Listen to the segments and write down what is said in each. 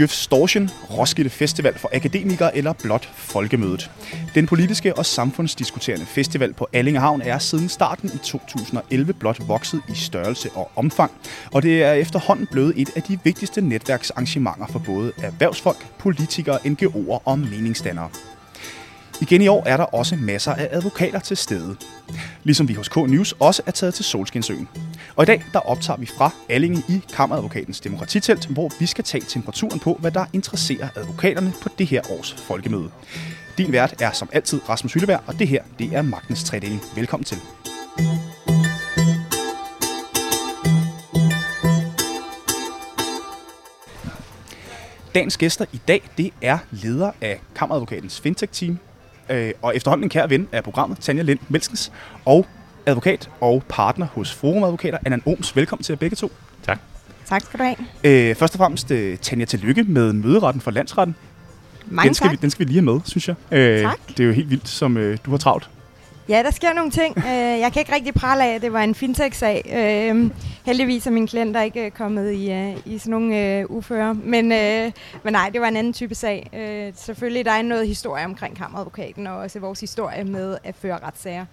Djøf Storchen, Roskilde Festival for Akademikere eller blot Folkemødet. Den politiske og samfundsdiskuterende festival på Allingehavn er siden starten i 2011 blot vokset i størrelse og omfang, og det er efterhånden blevet et af de vigtigste netværksarrangementer for både erhvervsfolk, politikere, NGO'er og meningsdannere. Igen i år er der også masser af advokater til stede. Ligesom vi hos K News også er taget til Solskinsøen. Og i dag der optager vi fra Allinge i Kammeradvokatens demokratitelt, hvor vi skal tage temperaturen på, hvad der interesserer advokaterne på det her års folkemøde. Din vært er som altid Rasmus Hylleberg, og det her det er Magtens Tredeling. Velkommen til. Dagens gæster i dag, det er leder af Kammeradvokatens Fintech-team, øh, og efterhånden en kær ven af programmet, Tanja Lind Melskens, og advokat og partner hos Forum Advokater, Anna Oms. Velkommen til jer begge to. Tak. Tak skal du have. Øh, først og fremmest, øh, Tanja, tillykke med møderetten for landsretten. Mange den, skal tak. Vi, den skal vi lige have med, synes jeg. Øh, Tak. Det er jo helt vildt, som øh, du har travlt. Ja, der sker nogle ting. Øh, jeg kan ikke rigtig prale af, at det var en fintech-sag. Øh, heldigvis er mine klienter ikke øh, kommet i, øh, i sådan nogle øh, ufører. Men, øh, men nej, det var en anden type sag. Øh, selvfølgelig, der er noget historie omkring kammeradvokaten, og også vores historie med at føre retssager.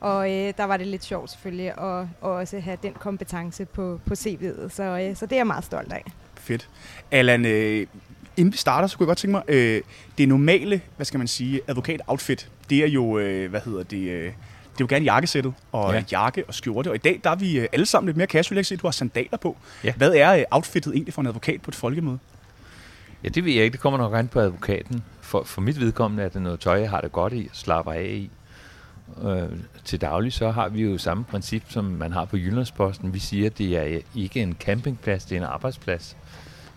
Og øh, der var det lidt sjovt selvfølgelig at, at også have den kompetence på, på CV'et. Så, øh, så det er jeg meget stolt af. Fedt. Allan, øh, inden vi starter, så kunne jeg godt tænke mig, øh, det normale, hvad skal man sige, advokat-outfit, det er jo, øh, hvad hedder det, øh, det er jo gerne jakkesættet, og Ja. ja. jakke og skjorte, og i dag, der er vi øh, alle sammen lidt mere casual, jeg kan se, du har sandaler på. Ja. Hvad er øh, outfittet egentlig for en advokat på et folkemøde? Ja, det ved jeg ikke. Det kommer nok an på advokaten. For, for mit vedkommende er det noget tøj, jeg har det godt i og slapper af i. Øh, til daglig så har vi jo samme princip, som man har på Jyllandsposten. Vi siger, at det er ikke en campingplads, det er en arbejdsplads.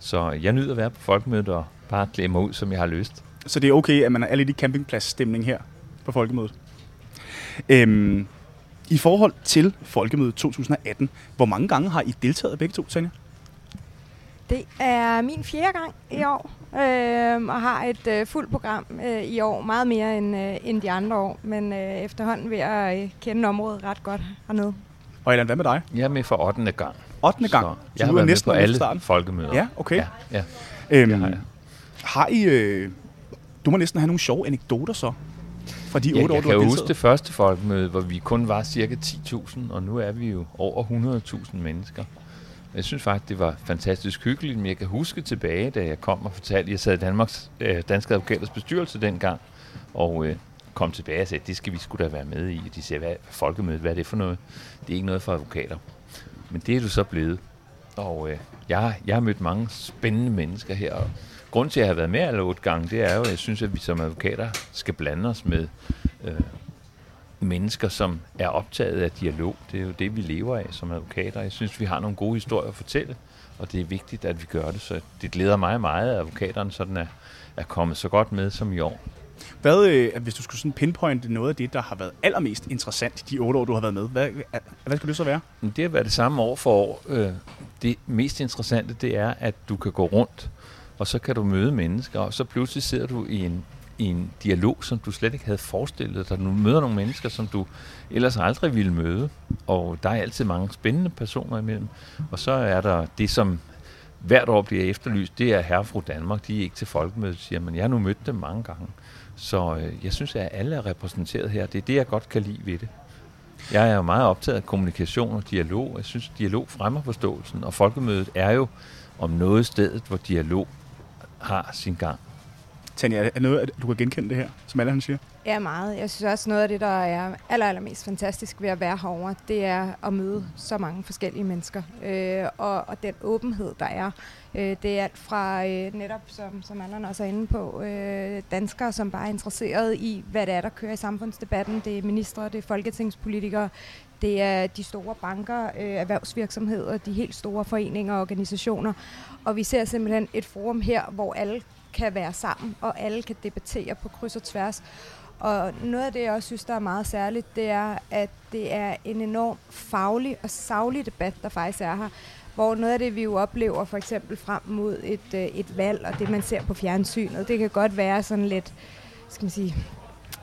Så jeg nyder at være på folkemødet og bare klæde mig ud, som jeg har lyst. Så det er okay, at man er lidt i campingpladsstemning her på folkemødet. Øhm, I forhold til folkemødet 2018, hvor mange gange har I deltaget begge to, Tanja? Det er min fjerde gang i år, øh, og har et øh, fuldt program øh, i år, meget mere end, øh, end de andre år, men øh, efterhånden ved at øh, kende området ret godt hernede. Og Allan, hvad med dig? Jeg er med for 8. gang. 8. gang. Så jeg har været næsten på med fra alle starten. folkemøder. Ja, okay. Ja, ja. Øhm, det har jeg. Har I... Øh, du må næsten have nogle sjove anekdoter så, fra de Ja, otte år, jeg du kan har jo huske deltaget. det første folkemøde, hvor vi kun var cirka 10.000, og nu er vi jo over 100.000 mennesker. Jeg synes faktisk, det var fantastisk hyggeligt, men jeg kan huske tilbage, da jeg kom og fortalte, at jeg sad i Danmarks øh, Danske Advokaters bestyrelse dengang, og øh, kom tilbage og sagde, det skal vi skulle da være med i. Og de sagde, hvad folkemødet, hvad er det for noget? Det er ikke noget for advokater. Men det er du så blevet. Og øh, jeg, jeg har mødt mange spændende mennesker her, og grunden til, at jeg har været med alle otte gange, det er jo, at jeg synes, at vi som advokater skal blande os med øh, mennesker, som er optaget af dialog. Det er jo det, vi lever af som advokater. Jeg synes, vi har nogle gode historier at fortælle, og det er vigtigt, at vi gør det. Så det glæder mig meget, at advokaterne sådan er, er kommet så godt med som i år. Hvad, øh, hvis du skulle sådan pinpointe noget af det, der har været allermest interessant i de otte år, du har været med, hvad, hvad skulle det så være? Det har været det samme år for år. Øh, det mest interessante, det er, at du kan gå rundt, og så kan du møde mennesker, og så pludselig sidder du i en, i en dialog, som du slet ikke havde forestillet dig. Du møder nogle mennesker, som du ellers aldrig ville møde, og der er altid mange spændende personer imellem. Og så er der det, som hvert år bliver efterlyst, det er herre og fru Danmark. De er ikke til folkemødet, siger man. Jeg har nu mødt dem mange gange. Så øh, jeg synes, at alle er repræsenteret her. Det er det, jeg godt kan lide ved det. Jeg er jo meget optaget af kommunikation og dialog. Jeg synes, dialog fremmer forståelsen, og folkemødet er jo om noget stedet, hvor dialog har sin gang. Tanja, er noget, at du kan genkende det her, som alle han siger? Ja, meget. Jeg synes også, noget af det, der er aller, allermest fantastisk ved at være herovre, det er at møde så mange forskellige mennesker. Øh, og, og den åbenhed, der er. Øh, det er alt fra øh, netop, som, som Allan også er inde på, øh, danskere, som bare er interesseret i, hvad det er, der kører i samfundsdebatten. Det er ministre, det er folketingspolitikere, det er de store banker, øh, erhvervsvirksomheder, de helt store foreninger og organisationer. Og vi ser simpelthen et forum her, hvor alle kan være sammen, og alle kan debattere på kryds og tværs. Og noget af det, jeg også synes, der er meget særligt, det er, at det er en enorm faglig og saglig debat, der faktisk er her. Hvor noget af det, vi jo oplever for eksempel frem mod et, øh, et valg, og det man ser på fjernsynet, det kan godt være sådan lidt, skal man sige,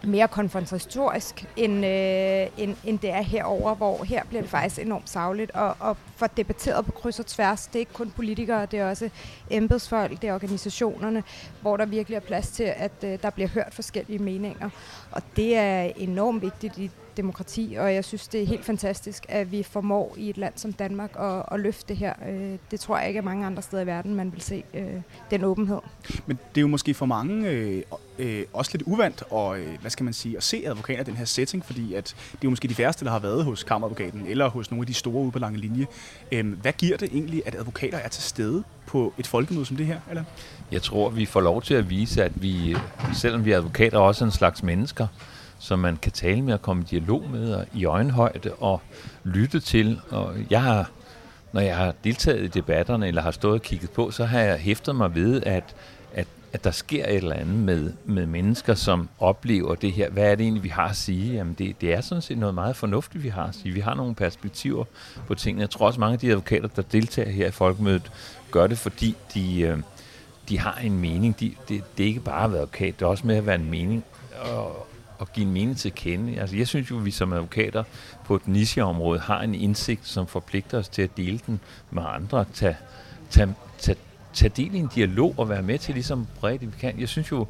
mere konfrontatorisk, end, øh, end, end det er herover, hvor her bliver det faktisk enormt savligt og, og for debatteret på kryds og tværs. Det er ikke kun politikere, det er også embedsfolk, det er organisationerne, hvor der virkelig er plads til, at øh, der bliver hørt forskellige meninger. Og det er enormt vigtigt i demokrati, og jeg synes, det er helt fantastisk, at vi formår i et land som Danmark at, at løfte det her. Øh, det tror jeg ikke er mange andre steder i verden, man vil se øh, den åbenhed. Men det er jo måske for mange øh, øh, også lidt uvandt og øh, hvad skal man sige, at se advokater i den her setting, fordi at det er jo måske de færreste, der har været hos kammeradvokaten eller hos nogle af de store ude på lange linje. Øh, hvad giver det egentlig, at advokater er til stede på et folkemøde som det her? Eller? Jeg tror, vi får lov til at vise, at vi, selvom vi er advokater, også er en slags mennesker, som man kan tale med og komme i dialog med og i øjenhøjde og lytte til. Og jeg har, når jeg har deltaget i debatterne eller har stået og kigget på, så har jeg hæftet mig ved, at, at, at der sker et eller andet med, med mennesker, som oplever det her. Hvad er det egentlig, vi har at sige? Jamen det, det er sådan set noget meget fornuftigt, vi har at sige. Vi har nogle perspektiver på tingene. Jeg tror også, mange af de advokater, der deltager her i folkemødet, gør det, fordi de, øh, de har en mening. De, det, det er ikke bare at være advokat, det er også med at være en mening. Og, at give en mening til kende. Altså, jeg synes jo, at vi som advokater på et nicheområde har en indsigt, som forpligter os til at dele den med andre, tage, tage, tage, tage del i en dialog og være med til ligesom bredt vi kan. Jeg synes jo, at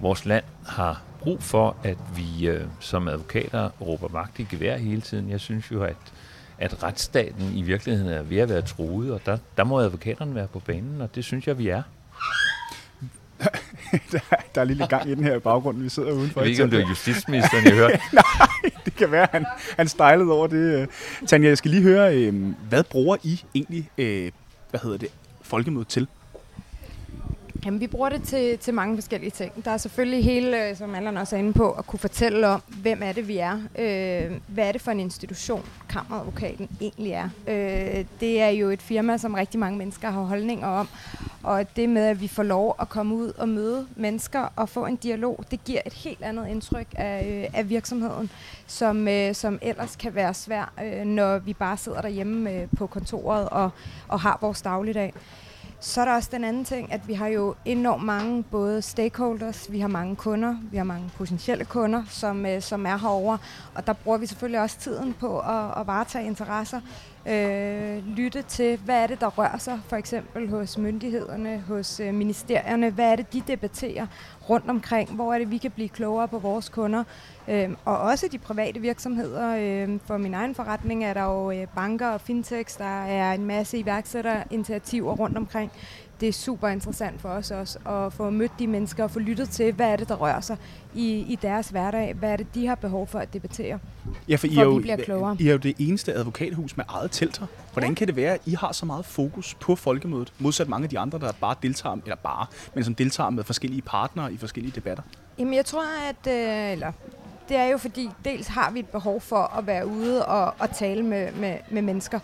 vores land har brug for, at vi øh, som advokater råber magt i gevær hele tiden. Jeg synes jo, at at retsstaten i virkeligheden er ved at være truet, og der, der må advokaterne være på banen, og det synes jeg, vi er. der, der er lige lidt gang i den her i baggrunden. Vi sidder udenfor. Jeg ved ikke, om det er justitsministeren, jeg hører. Nej, det kan være, han, han stejlede over det. Tanja, jeg skal lige høre, øh, hvad bruger I egentlig, øh, hvad hedder det, folkemødet til? Jamen, vi bruger det til, til mange forskellige ting. Der er selvfølgelig hele, øh, som Allan også er inde på, at kunne fortælle om, hvem er det, vi er. Øh, hvad er det for en institution, kammeradvokaten egentlig er. Øh, det er jo et firma, som rigtig mange mennesker har holdninger om. Og det med, at vi får lov at komme ud og møde mennesker og få en dialog, det giver et helt andet indtryk af, øh, af virksomheden, som, øh, som ellers kan være svær, øh, når vi bare sidder derhjemme øh, på kontoret og, og har vores dagligdag. Så er der også den anden ting, at vi har jo enormt mange både stakeholders, vi har mange kunder, vi har mange potentielle kunder, som, øh, som er herover, og der bruger vi selvfølgelig også tiden på at, at varetage interesser, øh, lytte til, hvad er det, der rører sig, for eksempel hos myndighederne, hos øh, ministerierne, hvad er det, de debatterer rundt omkring, hvor er det, vi kan blive klogere på vores kunder, øh, og også de private virksomheder. Øh, for min egen forretning er der jo øh, banker og fintechs, der er en masse iværksætterinitiativer rundt omkring. Det er super interessant for os også at få mødt de mennesker og få lyttet til, hvad er det, der rører sig i, i deres hverdag, hvad er det, de har behov for at debattere, ja, for, for I er at jo, vi bliver klogere. I er jo det eneste advokathus med eget telter. Hvordan Ja. kan det være, at I har så meget fokus på folkemødet, modsat mange af de andre, der bare deltager, eller bare, men som deltager med forskellige partnere i forskellige debatter? Jamen, jeg tror, at... Øh, eller, det er jo fordi, dels har vi et behov for at være ude og, og tale med, med, med mennesker.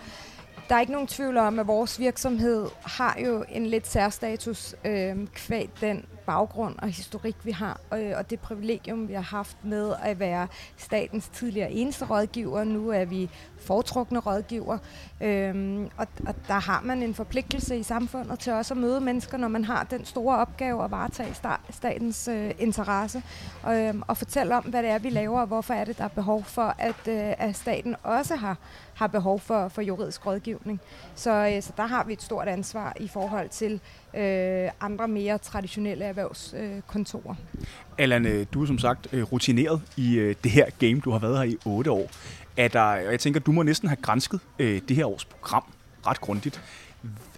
Der er ikke nogen tvivl om, at vores virksomhed har jo en lidt særstatus øh, kvæg den baggrund og historik, vi har, øh, og det privilegium, vi har haft med at være statens tidligere eneste rådgiver. Nu er vi foretrukne rådgiver, øhm, og, og der har man en forpligtelse i samfundet til også at møde mennesker, når man har den store opgave at varetage statens øh, interesse, og, øhm, og fortælle om, hvad det er, vi laver, og hvorfor er det, der er behov for, at, øh, at staten også har, har behov for, for juridisk rådgivning. Så, øh, så der har vi et stort ansvar i forhold til øh, andre mere traditionelle erhvervskontorer. Allan, øh, du er som sagt øh, rutineret i øh, det her game. Du har været her i otte år. Er der, og jeg tænker, du må næsten have grænsket øh, det her års program ret grundigt.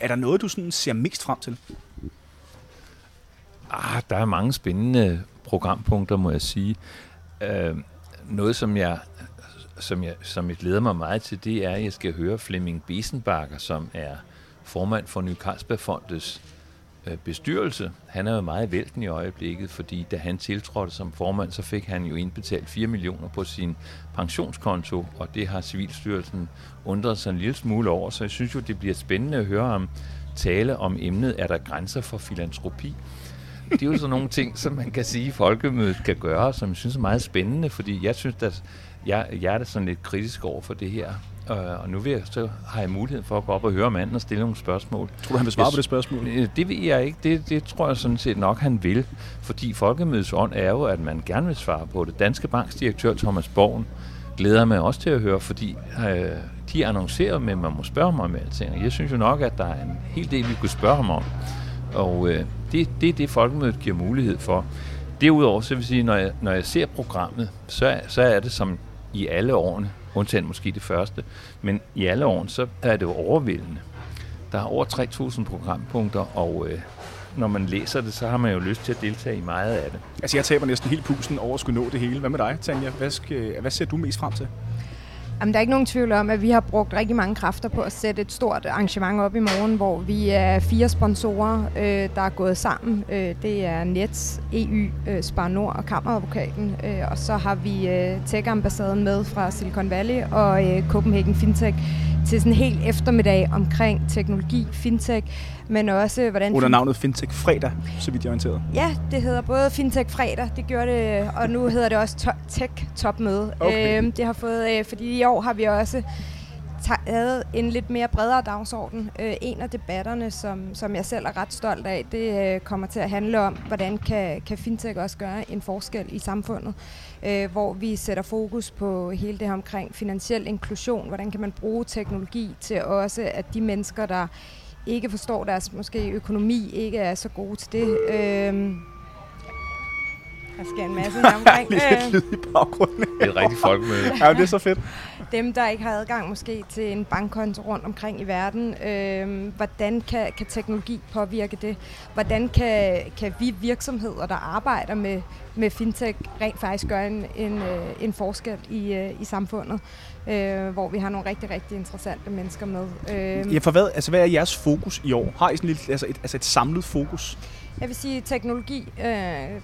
Er der noget, du sådan ser mest frem til? Ah, der er mange spændende programpunkter, må jeg sige. Øh, noget, som jeg, som, jeg, som jeg glæder mig meget til, det er, at jeg skal høre Flemming Besenbakker, som er formand for Ny Carlsbergfondets øh, Øh, bestyrelse. Han er jo meget vælten i øjeblikket, fordi da han tiltrådte som formand, så fik han jo indbetalt 4 millioner på sin pensionskonto, og det har Civilstyrelsen undret sig en lille smule over, så jeg synes jo, det bliver spændende at høre ham tale om emnet, er der grænser for filantropi? det er jo sådan nogle ting, som man kan sige, folkemødet kan gøre, som jeg synes er meget spændende, fordi jeg synes, at jeg, jeg er da sådan lidt kritisk over for det her. Uh, og nu vil jeg, så har jeg mulighed for at gå op og høre manden og stille nogle spørgsmål. Tror du, han vil svare jeg, på det spørgsmål? Øh, det ved jeg ikke. Det, det tror jeg sådan set nok, han vil. Fordi folkemødets ånd er jo, at man gerne vil svare på det. Danske Banks direktør Thomas Borgen glæder mig også til at høre, fordi øh, de annoncerer med, at man må spørge ham om alting. Jeg synes jo nok, at der er en hel del, vi kunne spørge ham om. Og øh, det, det er det, folkemødet giver mulighed for. Derudover, så vil jeg sige, når jeg, når jeg ser programmet, så, så er det som i alle årene, undtagen måske det første, men i alle årene, så er det jo overvældende. Der er over 3.000 programpunkter, og øh, når man læser det, så har man jo lyst til at deltage i meget af det. Altså jeg taber næsten helt pusen over at skulle nå det hele. Hvad med dig, Tanja? Hvad, skal, øh, hvad ser du mest frem til? Jamen, der er ikke nogen tvivl om, at vi har brugt rigtig mange kræfter på at sætte et stort arrangement op i morgen, hvor vi er fire sponsorer, øh, der er gået sammen. Øh, det er Nets, EU, øh, Spar Nord og Kammeradvokaten. Øh, og så har vi øh, Tech-ambassaden med fra Silicon Valley og øh, Copenhagen Fintech til sådan en hel eftermiddag omkring teknologi, fintech, men også hvordan... Under navnet Fintech Fredag, så vidt jeg orienteret. Ja, det hedder både Fintech Fredag, det gjorde det, og nu hedder det også to- Tech Topmøde. Okay. Øhm, det har fået, øh, fordi i år har vi også taget en lidt mere bredere dagsorden. Øh, en af debatterne, som, som jeg selv er ret stolt af, det øh, kommer til at handle om, hvordan kan, kan fintech også gøre en forskel i samfundet, øh, hvor vi sætter fokus på hele det her omkring finansiel inklusion. Hvordan kan man bruge teknologi til også, at de mennesker, der ikke forstår deres måske økonomi, ikke er så gode til det. Øh, der sker en masse her omkring. Lidt Øh, lyd i baggrunden. Det er et rigtigt folkemøde. ja, det er så fedt. dem, der ikke har adgang måske til en bankkonto rundt omkring i verden, øh, hvordan kan, kan teknologi påvirke det? Hvordan kan, kan vi virksomheder, der arbejder med, med fintech, rent faktisk gøre en, en, øh, en forskel i, øh, i samfundet? Øh, hvor vi har nogle rigtig, rigtig interessante mennesker med. Øh, Ja, for hvad, altså, hvad er jeres fokus i år? Har I sådan lidt, altså et, altså et samlet fokus? Jeg vil sige, at teknologi øh,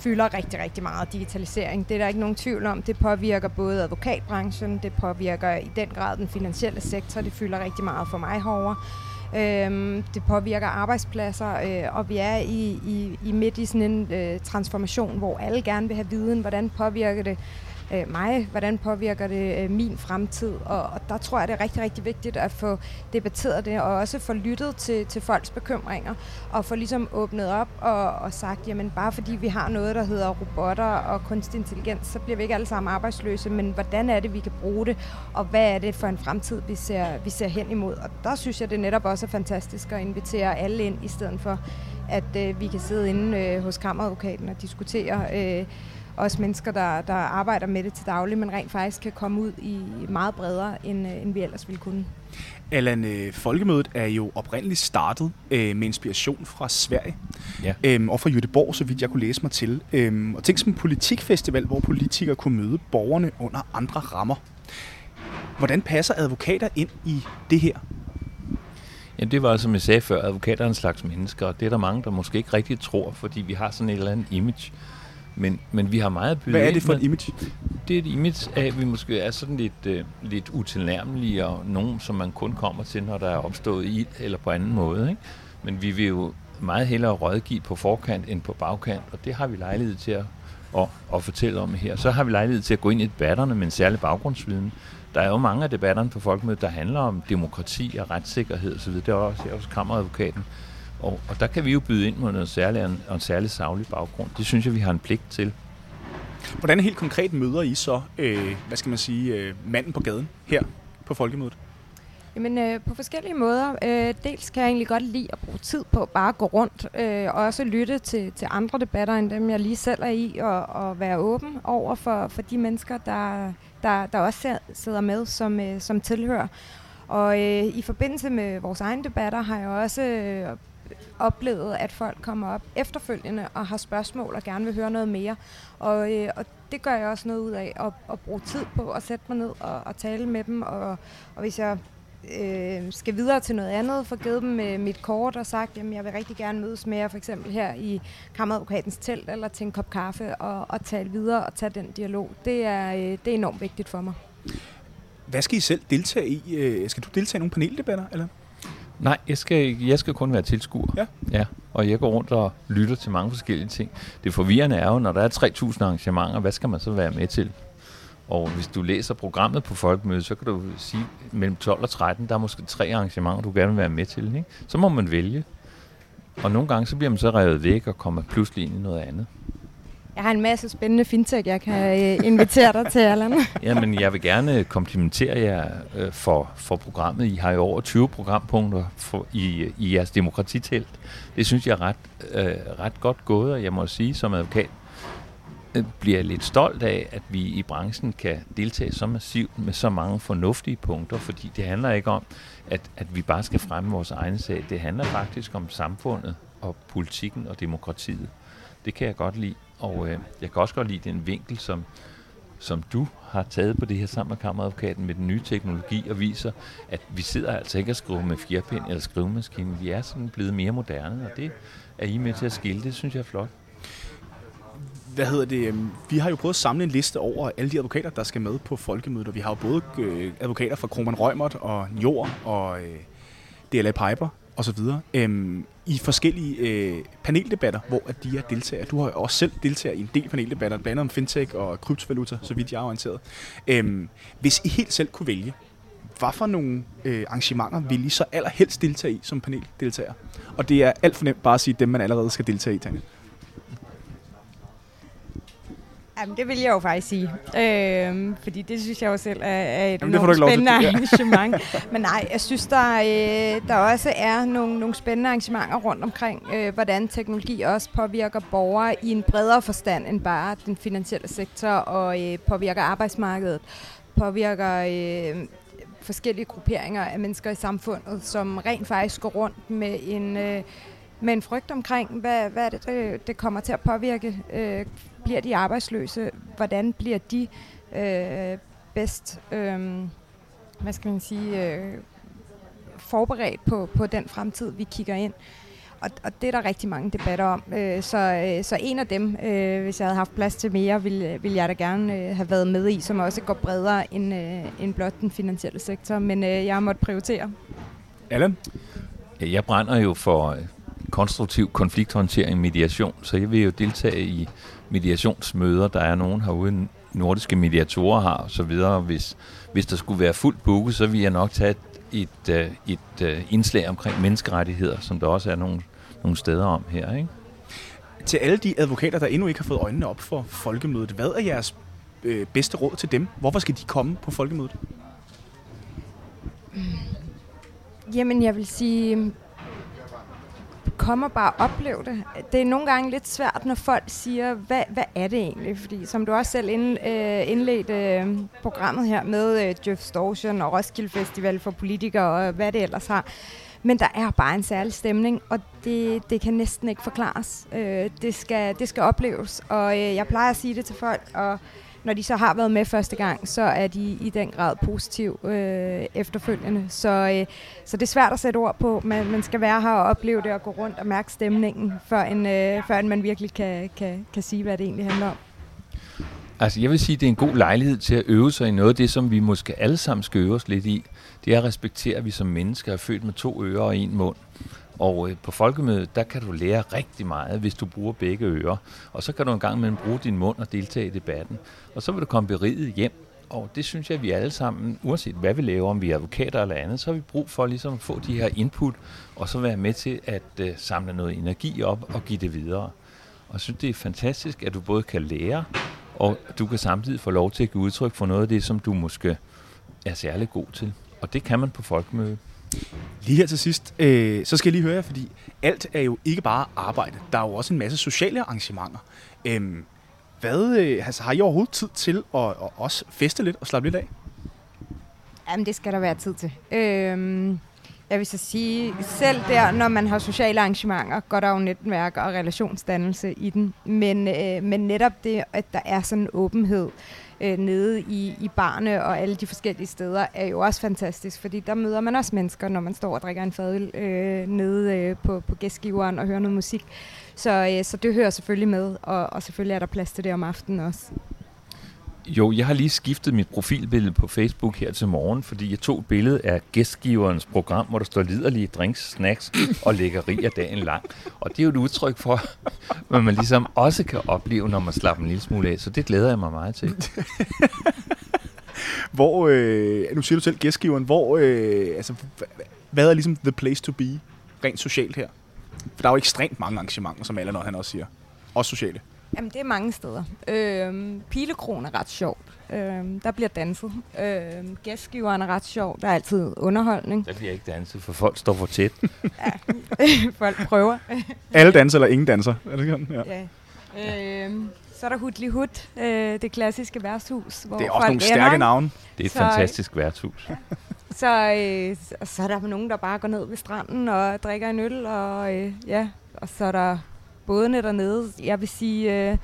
fylder rigtig, rigtig meget digitalisering. Det er der ikke nogen tvivl om. Det påvirker både advokatbranchen, det påvirker i den grad den finansielle sektor. Det fylder rigtig meget for mig herovre. Øhm, det påvirker arbejdspladser, øh, og vi er i, i, i midt i sådan en øh, transformation, hvor alle gerne vil have viden. Hvordan påvirker det øh, mig? Hvordan påvirker det øh, min fremtid? Og, og der tror jeg, det er rigtig, rigtig vigtigt at få debatteret det, og også få lyttet til, til folks bekymringer, og få ligesom åbnet op og, og sagt, jamen bare fordi vi har noget, der hedder robotter og kunstig intelligens, så bliver vi ikke alle sammen arbejdsløse, men hvordan er det, vi kan bruge det, og hvad er det for en fremtid, vi ser, vi ser hen imod? Og der synes jeg, det netop også er fantastisk at invitere alle ind, i stedet for, at øh, vi kan sidde inde øh, hos kammeradvokaten og diskutere øh, også mennesker, der, der arbejder med det til daglig, men rent faktisk kan komme ud i meget bredere, end, øh, end vi ellers ville kunne. Allan, øh, Folkemødet er jo oprindeligt startet øh, med inspiration fra Sverige Ja. øhm, og fra Göteborg, så vidt jeg kunne læse mig til. Øhm, og tænk som en politikfestival, hvor politikere kunne møde borgerne under andre rammer. Hvordan passer advokater ind i det her? Ja, det var, som jeg sagde før, advokater er en slags mennesker, og det er der mange, der måske ikke rigtig tror, fordi vi har sådan et eller andet image. Men, men vi har meget at byde Hvad er det for et image? Det er et image af, at vi måske er sådan lidt, øh, lidt utilnærmelige, og nogen, som man kun kommer til, når der er opstået ild eller på anden måde. Ikke? Men vi vil jo meget hellere rådgive på forkant end på bagkant, og det har vi lejlighed til at, at, at fortælle om her. Så har vi lejlighed til at gå ind i debatterne med en særlig baggrundsviden. Der er jo mange af debatterne på folkemødet, der handler om demokrati og retssikkerhed osv. Det er også, jeg er også kammeradvokaten. Og, og der kan vi jo byde ind med noget særligt og en, og en særlig savlig baggrund. Det synes jeg, vi har en pligt til. Hvordan helt konkret møder I så, øh, hvad skal man sige, øh, manden på gaden her på Folkemødet? Jamen øh, på forskellige måder. Øh, dels kan jeg egentlig godt lide at bruge tid på bare at gå rundt øh, og også lytte til, til andre debatter end dem, jeg lige selv er i, og, og være åben over for, for de mennesker, der, der, der også sidder med som, øh, som tilhører. Og øh, i forbindelse med vores egne debatter har jeg også øh, oplevet, at folk kommer op efterfølgende og har spørgsmål og gerne vil høre noget mere. Og, øh, og det gør jeg også noget ud af, at, at bruge tid på at sætte mig ned og, og tale med dem. Og, og hvis jeg øh, skal videre til noget andet, få givet dem øh, mit kort og sagt, at jeg vil rigtig gerne mødes med jer, for eksempel her i kammeradvokatens telt, eller til en kop kaffe, og, og tale videre og tage den dialog. Det er, øh, det er enormt vigtigt for mig. Hvad skal I selv deltage i? Øh, Skal du deltage i nogle paneldebatter? Eller? Nej, jeg skal, jeg skal kun være tilskuer. Ja. ja. Og jeg går rundt og lytter til mange forskellige ting. Det forvirrende er jo, når der er 3.000 arrangementer, hvad skal man så være med til? Og hvis du læser programmet på Folkemødet, så kan du sige, mellem 12 og 13, der er måske tre arrangementer, du gerne vil være med til. Ikke? Så må man vælge. Og nogle gange, så bliver man så revet væk og kommer pludselig ind i noget andet. Jeg har en masse spændende fintech, jeg kan øh, invitere dig til, Allan. Jamen, jeg vil gerne komplimentere jer øh, for, for programmet. I har jo over 20 programpunkter for, i, i jeres demokratitelt. Det synes jeg er ret, øh, ret godt gået, og jeg må sige som advokat, øh, Øh, bliver jeg lidt stolt af, at vi i branchen kan deltage så massivt med så mange fornuftige punkter, fordi det handler ikke om, at, at vi bare skal fremme vores egen sag. Det handler faktisk om samfundet og politikken og demokratiet. Det kan jeg godt lide. Og øh, jeg kan også godt lide den vinkel, som, som du har taget på det her sammen med kammeradvokaten med den nye teknologi, og viser, at vi sidder altså ikke og skriver med fjerpind eller skrivemaskine. Vi er sådan blevet mere moderne, og det er I med til at skille. Det synes jeg er flot. Hvad hedder det? Øhm, vi har jo prøvet at samle en liste over alle de advokater, der skal med på folkemødet, og vi har jo både øh, advokater fra Kroman Rømert og Jord og øh, DLA Piper og så videre, øhm, i forskellige øh, paneldebatter, hvor at de er deltager. Du har jo også selv deltaget i en del paneldebatter, blandt andet om fintech og kryptovaluta, så vidt jeg er orienteret. Øhm, hvis I helt selv kunne vælge, hvad for nogle øh, arrangementer vil I så allerhelst deltage i som paneldeltager? Og det er alt for nemt bare at sige dem, man allerede skal deltage i, Tanja. Jamen, det vil jeg jo faktisk sige. Øhm, fordi det synes jeg jo selv er, er et Jamen, det lov til. spændende arrangement. Men nej, jeg synes, der, øh, der også er nogle, nogle spændende arrangementer rundt omkring, øh, hvordan teknologi også påvirker borgere i en bredere forstand end bare den finansielle sektor og øh, påvirker arbejdsmarkedet, påvirker øh, forskellige grupperinger af mennesker i samfundet, som rent faktisk går rundt med en... Øh, med en frygt omkring, hvad, hvad er det, det, det kommer til at påvirke. Øh, bliver de arbejdsløse? Hvordan bliver de øh, bedst, øh, hvad skal man sige, øh, forberedt på, på den fremtid, vi kigger ind? Og, og det er der rigtig mange debatter om. Øh, så, øh, så en af dem, øh, hvis jeg havde haft plads til mere, ville, ville jeg da gerne øh, have været med i, som også går bredere end, øh, end blot den finansielle sektor. Men øh, jeg har måttet prioritere. Allan? Jeg brænder jo for øh, konstruktiv konflikthåndtering, mediation, så jeg vil jo deltage i mediationsmøder. Der er nogen herude, nordiske mediatorer har og så videre. Hvis, hvis der skulle være fuldt booket, så vil jeg nok tage et, et, øh, et, et indslag omkring menneskerettigheder, som der også er nogle, nogle steder om her. Ikke? Til alle de advokater, der endnu ikke har fået øjnene op for folkemødet, hvad er jeres øh, bedste råd til dem? Hvorfor skal de komme på folkemødet? Jamen, jeg vil sige, komme og bare opleve det. Det er nogle gange lidt svært, når folk siger, hvad, hvad er det egentlig? Fordi som du også selv ind, øh, indledte øh, programmet her med øh, Jeff Stortion og Roskilde Festival for politikere og hvad det ellers har. Men der er bare en særlig stemning, og det, det kan næsten ikke forklares. Øh, det, skal, det skal opleves, og øh, jeg plejer at sige det til folk, og når de så har været med første gang, så er de i den grad positiv øh, efterfølgende. Så, øh, så det er svært at sætte ord på, men man skal være her og opleve det og gå rundt og mærke stemningen, før, en, øh, før man virkelig kan, kan, kan sige, hvad det egentlig handler om. Altså, jeg vil sige, at det er en god lejlighed til at øve sig i noget af det, som vi måske alle sammen skal øve os lidt i. Det er at respektere, at vi som mennesker er født med to ører og en mund. Og øh, på folkemødet, der kan du lære rigtig meget, hvis du bruger begge ører. Og så kan du en gang imellem bruge din mund og deltage i debatten. Og så vil du komme beriget hjem. Og det synes jeg, at vi alle sammen, uanset hvad vi laver, om vi er advokater eller andet, så har vi brug for ligesom at få de her input, og så være med til at øh, samle noget energi op og give det videre. Og jeg synes, det er fantastisk, at du både kan lære, og du kan samtidig få lov til at give udtryk for noget af det, som du måske er særlig god til. Og det kan man på folkemøde. Lige her til sidst, øh, så skal jeg lige høre jer, fordi alt er jo ikke bare arbejde. Der er jo også en masse sociale arrangementer. Øhm, hvad, øh, altså, har I overhovedet tid til at, at også feste lidt og slappe lidt af? Jamen, det skal der være tid til. Øhm, jeg vil så sige, selv der, når man har sociale arrangementer, går der jo netværk og relationsdannelse i den. Men, øh, men netop det, at der er sådan en åbenhed øh, nede i, i barne og alle de forskellige steder, er jo også fantastisk, fordi der møder man også mennesker, når man står og drikker en fadøl øh, nede øh, på, på gæstgiveren og hører noget musik. Så, øh, så det hører selvfølgelig med, og, og selvfølgelig er der plads til det om aftenen også. Jo, jeg har lige skiftet mit profilbillede på Facebook her til morgen, fordi jeg tog et billede af gæstgiverens program, hvor der står liderlige drinks, snacks og lækkerier dagen lang. Og det er jo et udtryk for, hvad man ligesom også kan opleve, når man slapper en lille smule af. Så det glæder jeg mig meget til. Hvor, øh, nu siger du selv gæstgiveren, hvor, øh, altså, hvad er ligesom the place to be, rent socialt her? For der er jo ekstremt mange arrangementer, som alle når han også siger. Også sociale. Jamen, det er mange steder. Øhm, Pilekron er ret sjovt. Øhm, der bliver danset. Øhm, gæstgiveren er ret sjov. Der er altid underholdning. Der bliver ikke danset, for folk står for tæt. Folk prøver. Alle danser eller ingen danser. Er det sådan? Ja. ja. øhm, så er der Hudli Hud, øh, det klassiske værtshus. Hvor Det er også folk nogle stærke ender. navne. Det er et Så- fantastisk værtshus. Så, øh, så- så er der nogen, der bare går ned ved stranden og drikker en øl, og øh, ja, og så er der bådene dernede. Jeg vil sige, øh,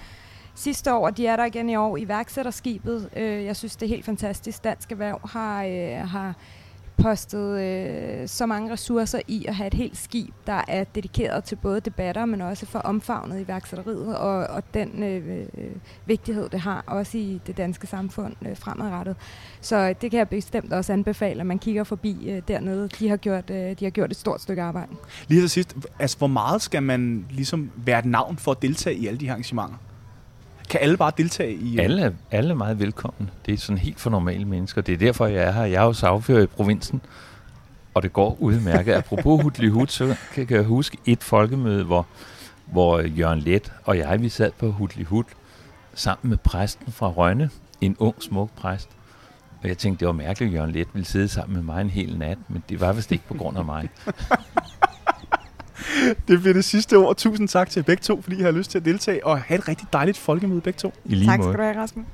sidste år, og de er der igen i år, iværksætterskibet. Øh, jeg synes, det er helt fantastisk. Dansk Erhverv har, øh, har postet øh, så mange ressourcer i at have et helt skib, der er dedikeret til både debatter, men også for omfavnet iværksætteriet og, og den øh, øh, vigtighed, det har også i det danske samfund øh, fremadrettet. Så det kan jeg bestemt også anbefale, at man kigger forbi øh, dernede. De har, gjort, øh, de har gjort et stort stykke arbejde. Lige til sidst, altså hvor meget skal man ligesom være et navn for at deltage i alle de her arrangementer? Kan alle bare deltage i... Øh? Alle alle er meget velkommen. Det er sådan helt for normale mennesker. Det er derfor, jeg er her. Jeg er jo sagfører i provinsen, og det går udmærket. Apropos Hudli Hud, så kan jeg huske et folkemøde, hvor, hvor Jørgen Let og jeg, vi sad på Hudli Hud sammen med præsten fra Rønne, en ung, smuk præst. Og jeg tænkte, det var mærkeligt, at Jørgen Let ville sidde sammen med mig en hel nat, men det var vist ikke på grund af mig. Det bliver det sidste ord. Tusind tak til begge to, fordi I har lyst til at deltage, og have et rigtig dejligt folkemøde begge to. I lige tak måde. skal du have, Rasmus.